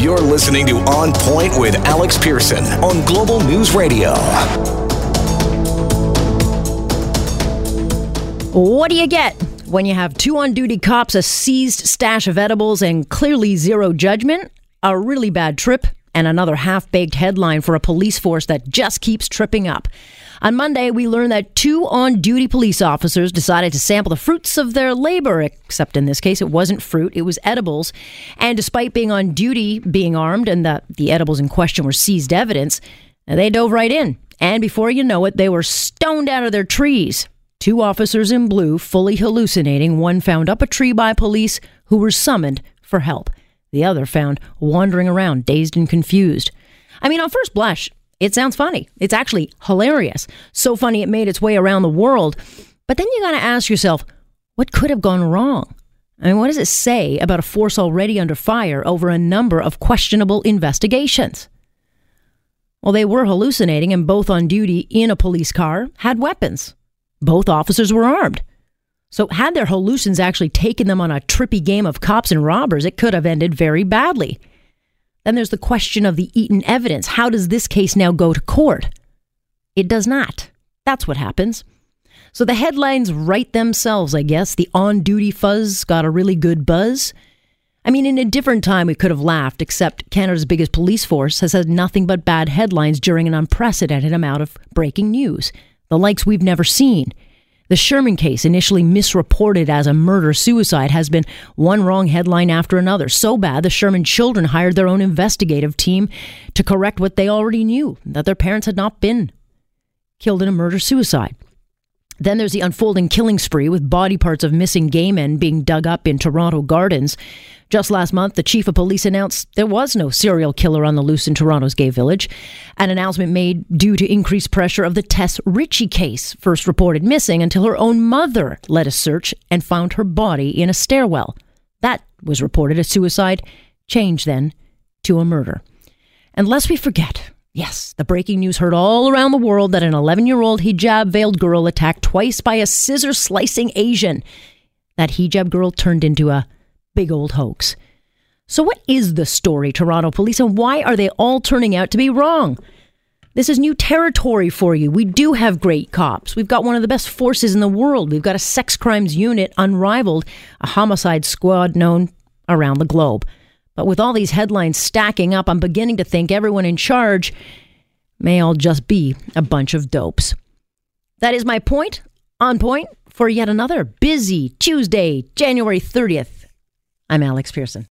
You're listening to On Point with Alex Pierson on Global News Radio. What do you get when you have two on duty cops, a seized stash of edibles, and clearly zero judgment? A really bad trip and another half baked headline for a police force that just keeps tripping up. On Monday, we learned that two on duty police officers decided to sample the fruits of their labor, except in this case, it wasn't fruit, it was edibles. And despite being on duty, being armed, and that the edibles in question were seized evidence, they dove right in. And before you know it, they were stoned out of their trees. Two officers in blue, fully hallucinating, one found up a tree by police who were summoned for help. The other found wandering around, dazed and confused. I mean, on first blush, it sounds funny. It's actually hilarious. So funny it made its way around the world. But then you got to ask yourself, what could have gone wrong? I mean, what does it say about a force already under fire over a number of questionable investigations? Well, they were hallucinating and both on duty in a police car had weapons. Both officers were armed. So, had their hallucins actually taken them on a trippy game of cops and robbers, it could have ended very badly. Then there's the question of the eaten evidence. How does this case now go to court? It does not. That's what happens. So the headlines write themselves, I guess. The on duty fuzz got a really good buzz. I mean, in a different time, we could have laughed, except Canada's biggest police force has had nothing but bad headlines during an unprecedented amount of breaking news, the likes we've never seen. The Sherman case, initially misreported as a murder suicide, has been one wrong headline after another. So bad, the Sherman children hired their own investigative team to correct what they already knew that their parents had not been killed in a murder suicide. Then there's the unfolding killing spree with body parts of missing gay men being dug up in Toronto gardens. Just last month, the chief of police announced there was no serial killer on the loose in Toronto's gay village. An announcement made due to increased pressure of the Tess Richey case, first reported missing until her own mother led a search and found her body in a stairwell. That was reported as suicide, changed then to a murder. And lest we forget, Yes, the breaking news heard all around the world that an 11 year old hijab veiled girl attacked twice by a scissor slicing Asian. That hijab girl turned into a big old hoax. So, what is the story, Toronto police, and why are they all turning out to be wrong? This is new territory for you. We do have great cops. We've got one of the best forces in the world. We've got a sex crimes unit unrivaled, a homicide squad known around the globe. But with all these headlines stacking up, I'm beginning to think everyone in charge may all just be a bunch of dopes. That is my point, on point, for yet another busy Tuesday, January 30th. I'm Alex Pierson.